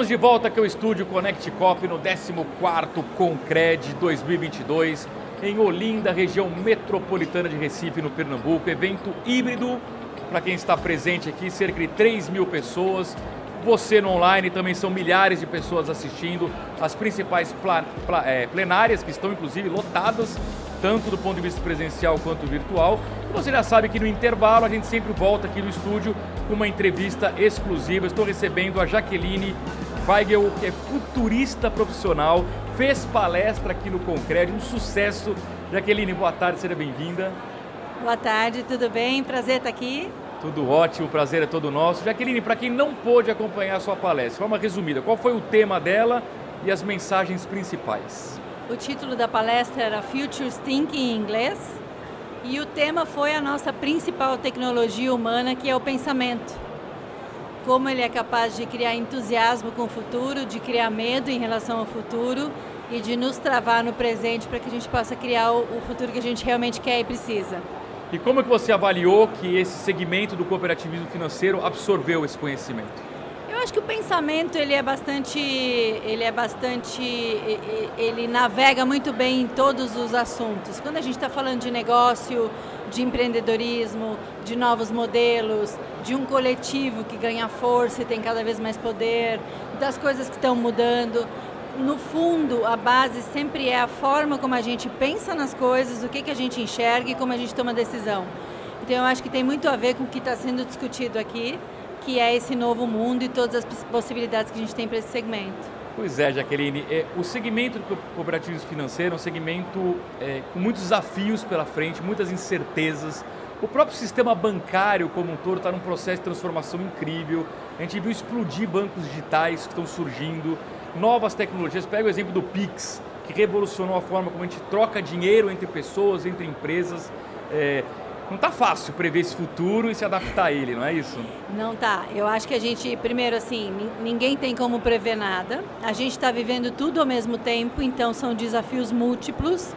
Estamos de volta aqui ao estúdio Connect Cop no 14º Concred 2022 em Olinda, região metropolitana de Recife, no Pernambuco. Evento híbrido para quem está presente aqui, cerca de 3 mil pessoas. Você no online também são milhares de pessoas assistindo as principais é, plenárias que estão inclusive lotadas tanto do ponto de vista presencial quanto virtual. E você já sabe que no intervalo a gente sempre volta aqui no estúdio com uma entrevista exclusiva. Estou recebendo a Jaqueline Weigel, que é futurista profissional, fez palestra aqui no Concreto, um sucesso. Jaqueline, boa tarde, seja bem-vinda. Boa tarde, tudo bem? Prazer estar aqui. Tudo ótimo, o prazer é todo nosso. Jaqueline, para quem não pôde acompanhar a sua palestra, de forma resumida, qual foi o tema dela e as mensagens principais? O título da palestra era Futures Thinking em inglês e o tema foi a nossa principal tecnologia humana, que é o pensamento. Como ele é capaz de criar entusiasmo com o futuro, de criar medo em relação ao futuro e de nos travar no presente para que a gente possa criar o futuro que a gente realmente quer e precisa. E como é que você avaliou que esse segmento do cooperativismo financeiro absorveu esse conhecimento? Eu acho que o pensamento ele é bastante, ele é bastante, ele navega muito bem em todos os assuntos. Quando a gente está falando de negócio, de empreendedorismo, de novos modelos, de um coletivo que ganha força e tem cada vez mais poder, das coisas que estão mudando, no fundo, a base sempre é a forma como a gente pensa nas coisas, o que, que a gente enxerga e como a gente toma decisão. Então, eu acho que tem muito a ver com o que está sendo discutido aqui que é esse novo mundo e todas as possibilidades que a gente tem para esse segmento. Pois é, Jaqueline. É, o segmento do cooperativismo financeiro é um segmento é, com muitos desafios pela frente, muitas incertezas. O próprio sistema bancário como um todo está num processo de transformação incrível. A gente viu explodir bancos digitais que estão surgindo, novas tecnologias. Pega o exemplo do Pix, que revolucionou a forma como a gente troca dinheiro entre pessoas, entre empresas. É, não tá fácil prever esse futuro e se adaptar a ele, não é isso? Não tá. Eu acho que a gente, primeiro assim, ninguém tem como prever nada. A gente está vivendo tudo ao mesmo tempo, então são desafios múltiplos.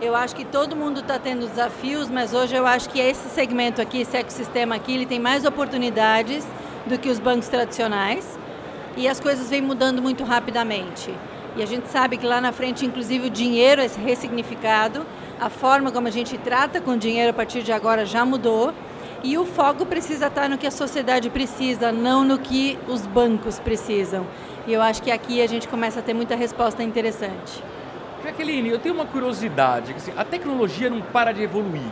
Eu acho que todo mundo está tendo desafios, mas hoje eu acho que esse segmento aqui, esse ecossistema aqui, ele tem mais oportunidades do que os bancos tradicionais e as coisas vêm mudando muito rapidamente. E a gente sabe que lá na frente, inclusive, o dinheiro é ressignificado, a forma como a gente trata com dinheiro a partir de agora já mudou. E o foco precisa estar no que a sociedade precisa, não no que os bancos precisam. E eu acho que aqui a gente começa a ter muita resposta interessante. Jaqueline, eu tenho uma curiosidade. Assim, a tecnologia não para de evoluir,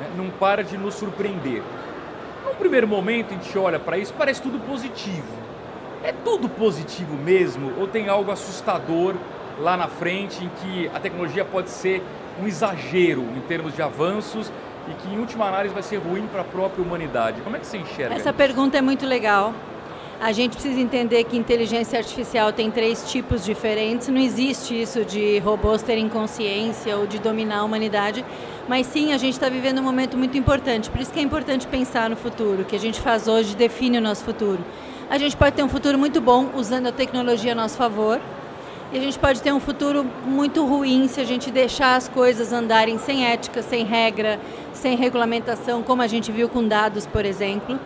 né? não para de nos surpreender. Num primeiro momento, a gente olha para isso, parece tudo positivo. É tudo positivo mesmo? Ou tem algo assustador lá na frente em que a tecnologia pode ser um exagero em termos de avanços e que, em última análise, vai ser ruim para a própria humanidade? Como é que você enxerga? Essa isso? pergunta é muito legal. A gente precisa entender que inteligência artificial tem três tipos diferentes. Não existe isso de robôs terem consciência ou de dominar a humanidade. Mas sim, a gente está vivendo um momento muito importante. Por isso que é importante pensar no futuro. O que a gente faz hoje define o nosso futuro a gente pode ter um futuro muito bom usando a tecnologia a nosso favor. E a gente pode ter um futuro muito ruim se a gente deixar as coisas andarem sem ética, sem regra, sem regulamentação, como a gente viu com dados, por exemplo.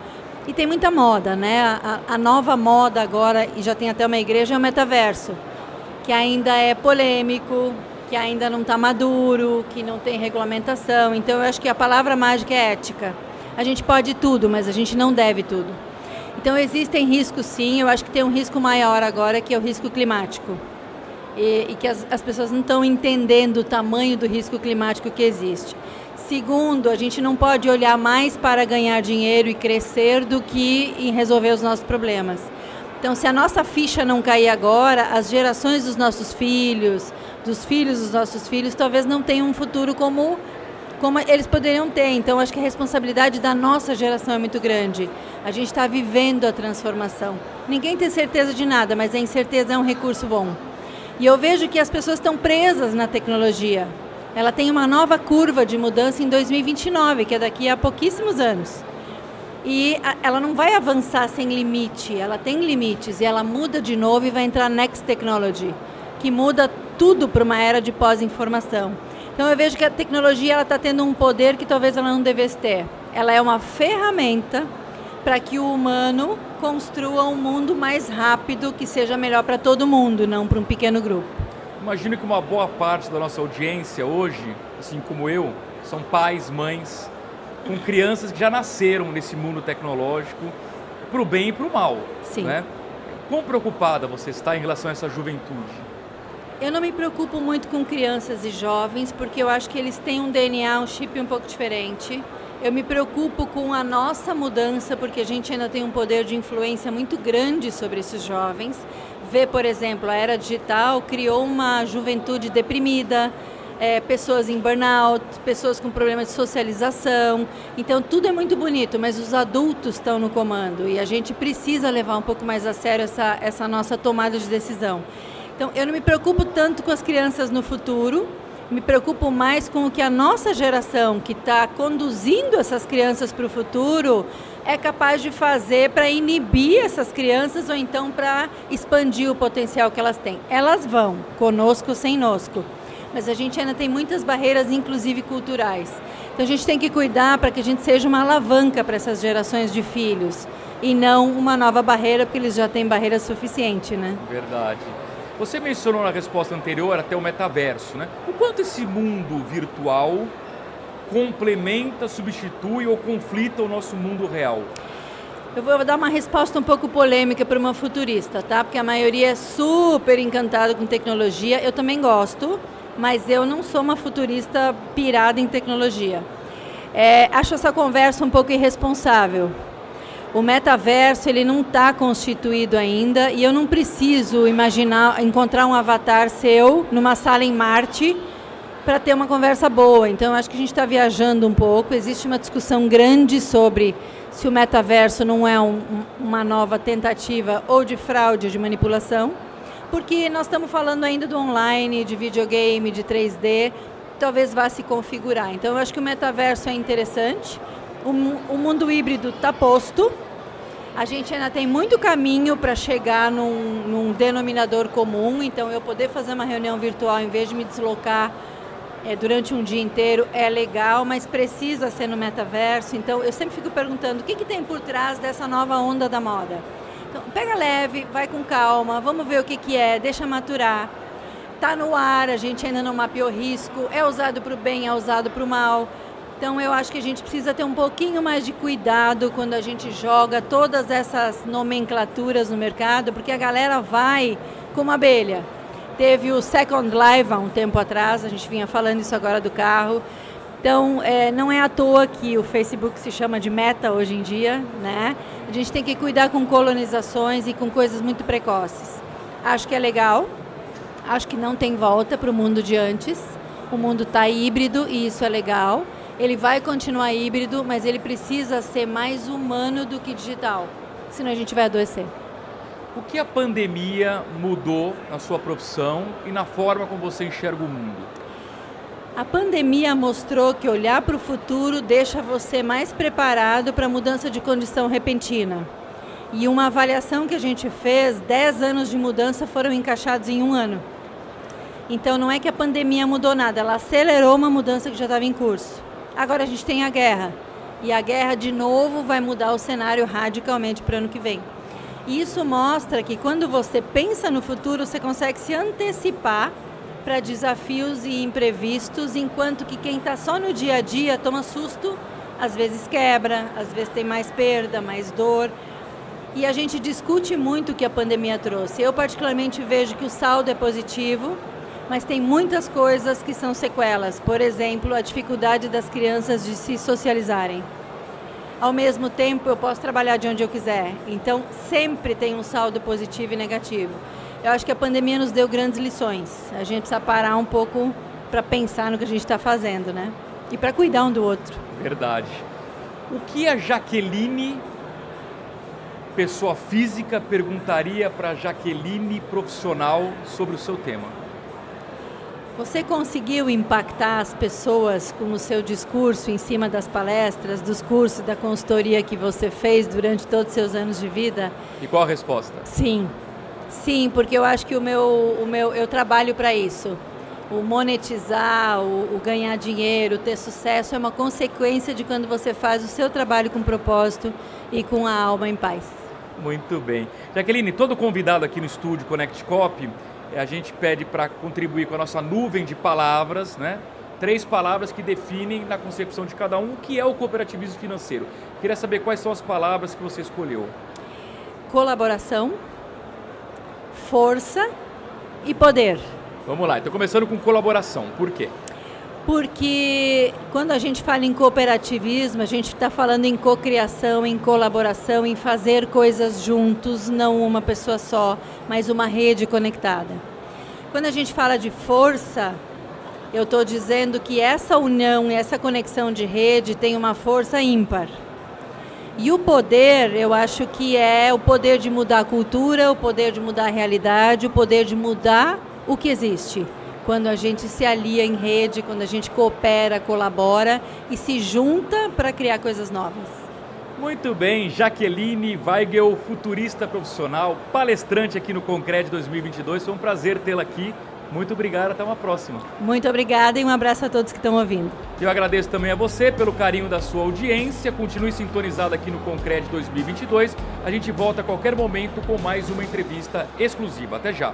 E tem muita moda, né? A, a nova moda agora, e já tem até uma igreja, é o metaverso, que ainda é polêmico, que ainda não está maduro, que não tem regulamentação. Então eu acho que a palavra mágica é ética. A gente pode tudo, mas a gente não deve tudo. Então existem riscos sim, eu acho que tem um risco maior agora que é o risco climático. E, e que as, as pessoas não estão entendendo o tamanho do risco climático que existe. Segundo, a gente não pode olhar mais para ganhar dinheiro e crescer do que em resolver os nossos problemas. Então, se a nossa ficha não cair agora, as gerações dos nossos filhos, dos filhos dos nossos filhos, talvez não tenham um futuro como como eles poderiam ter. Então, acho que a responsabilidade da nossa geração é muito grande. A gente está vivendo a transformação. Ninguém tem certeza de nada, mas a incerteza é um recurso bom. E eu vejo que as pessoas estão presas na tecnologia. Ela tem uma nova curva de mudança em 2029, que é daqui a pouquíssimos anos. E ela não vai avançar sem limite, ela tem limites e ela muda de novo e vai entrar Next Technology, que muda tudo para uma era de pós-informação. Então eu vejo que a tecnologia está tendo um poder que talvez ela não devesse ter. Ela é uma ferramenta para que o humano construa um mundo mais rápido que seja melhor para todo mundo, não para um pequeno grupo. Imagino que uma boa parte da nossa audiência hoje, assim como eu, são pais, mães, com crianças que já nasceram nesse mundo tecnológico, para o bem e para o mal. Sim. Né? Quão preocupada você está em relação a essa juventude? Eu não me preocupo muito com crianças e jovens, porque eu acho que eles têm um DNA, um chip um pouco diferente. Eu me preocupo com a nossa mudança, porque a gente ainda tem um poder de influência muito grande sobre esses jovens. Vê, por exemplo, a era digital criou uma juventude deprimida, é, pessoas em burnout, pessoas com problemas de socialização. Então, tudo é muito bonito, mas os adultos estão no comando e a gente precisa levar um pouco mais a sério essa, essa nossa tomada de decisão. Então, eu não me preocupo tanto com as crianças no futuro, me preocupo mais com o que a nossa geração, que está conduzindo essas crianças para o futuro, é capaz de fazer para inibir essas crianças ou então para expandir o potencial que elas têm. Elas vão, conosco ou sem nosco. Mas a gente ainda tem muitas barreiras, inclusive culturais. Então a gente tem que cuidar para que a gente seja uma alavanca para essas gerações de filhos e não uma nova barreira, porque eles já têm barreira suficiente, né? Verdade. Você mencionou na resposta anterior até o metaverso, né? O quanto esse mundo virtual complementa, substitui ou conflita o nosso mundo real? Eu vou dar uma resposta um pouco polêmica para uma futurista, tá? Porque a maioria é super encantada com tecnologia. Eu também gosto, mas eu não sou uma futurista pirada em tecnologia. É, acho essa conversa um pouco irresponsável. O metaverso ele não está constituído ainda e eu não preciso imaginar encontrar um avatar seu numa sala em Marte para ter uma conversa boa. Então acho que a gente está viajando um pouco. Existe uma discussão grande sobre se o metaverso não é um, uma nova tentativa ou de fraude, de manipulação, porque nós estamos falando ainda do online, de videogame, de 3D, talvez vá se configurar. Então eu acho que o metaverso é interessante. O, o mundo híbrido está posto, a gente ainda tem muito caminho para chegar num, num, denominador comum, então eu poder fazer uma reunião virtual em vez de me deslocar é, durante um dia inteiro é legal, mas precisa ser no metaverso. Então eu sempre fico perguntando o que, que tem por trás dessa nova onda da moda. Então pega leve, vai com calma, vamos ver o que, que é, deixa maturar. Está no ar, a gente ainda não mapeou risco, é usado para o bem, é usado para o mal. Então eu acho que a gente precisa ter um pouquinho mais de cuidado quando a gente joga todas essas nomenclaturas no mercado, porque a galera vai como abelha. Teve o Second Life há um tempo atrás, a gente vinha falando isso agora do carro. Então, é, não é à toa que o Facebook se chama de meta hoje em dia, né? A gente tem que cuidar com colonizações e com coisas muito precoces. Acho que é legal, acho que não tem volta para o mundo de antes. O mundo está híbrido e isso é legal ele vai continuar híbrido, mas ele precisa ser mais humano do que digital, senão a gente vai adoecer. O que a pandemia mudou na sua profissão e na forma como você enxerga o mundo? A pandemia mostrou que olhar para o futuro deixa você mais preparado para a mudança de condição repentina. E uma avaliação que a gente fez, 10 anos de mudança foram encaixados em um ano. Então não é que a pandemia mudou nada, ela acelerou uma mudança que já estava em curso. Agora a gente tem a guerra. E a guerra, de novo, vai mudar o cenário radicalmente para o ano que vem. E isso mostra que quando você pensa no futuro, você consegue se antecipar para desafios e imprevistos, enquanto que quem está só no dia a dia toma susto, às vezes quebra, às vezes tem mais perda, mais dor. E a gente discute muito o que a pandemia trouxe. Eu, particularmente, vejo que o saldo é positivo, mas tem muitas coisas que são sequelas. Por exemplo, a dificuldade das crianças de se socializarem. Ao mesmo tempo, eu posso trabalhar de onde eu quiser. Então, sempre tem um saldo positivo e negativo. Eu acho que a pandemia nos deu grandes lições. A gente precisa parar um pouco para pensar no que a gente está fazendo, né? E para cuidar um do outro. Verdade. O que a Jaqueline, pessoa física, perguntaria para a Jaqueline profissional sobre o seu tema? Você conseguiu impactar as pessoas com o seu discurso em cima das palestras, dos cursos da consultoria que você fez durante todos os seus anos de vida? E qual a resposta? Sim. Sim, porque eu acho que o meu, o meu eu trabalho para isso. o monetizar, o, o, ganhar dinheiro, ter sucesso é uma consequência de quando você faz o seu trabalho com propósito e com a alma em paz. Muito bem. Jaqueline, todo convidado aqui no estúdio Connect Cop, a gente pede para contribuir com a nossa nuvem de palavras, né? Três palavras que definem na concepção de cada um o que é o cooperativismo financeiro. Queria saber quais são as palavras que você escolheu. Colaboração, força e poder. Vamos lá, então começando com colaboração. Por quê? Porque quando a gente fala em cooperativismo, a gente está falando em cocriação, em colaboração, em fazer coisas juntos, não uma pessoa só, mas uma rede conectada. Quando a gente fala de força, eu estou dizendo que essa união, essa conexão de rede tem uma força ímpar. E o poder, eu acho que é o poder de mudar a cultura, o poder de mudar a realidade, o poder de mudar o que existe. Quando a gente se alia em rede, quando a gente coopera, colabora e se junta para criar coisas novas. Muito bem, Jaqueline Weigel, futurista profissional, palestrante aqui no Concred 2022. Foi um prazer tê-la aqui. Muito obrigado, até uma próxima. Muito obrigada e um abraço a todos que estão ouvindo. Eu agradeço também a você pelo carinho da sua audiência. Continue sintonizado aqui no Concred 2022. A gente volta a qualquer momento com mais uma entrevista exclusiva. Até já.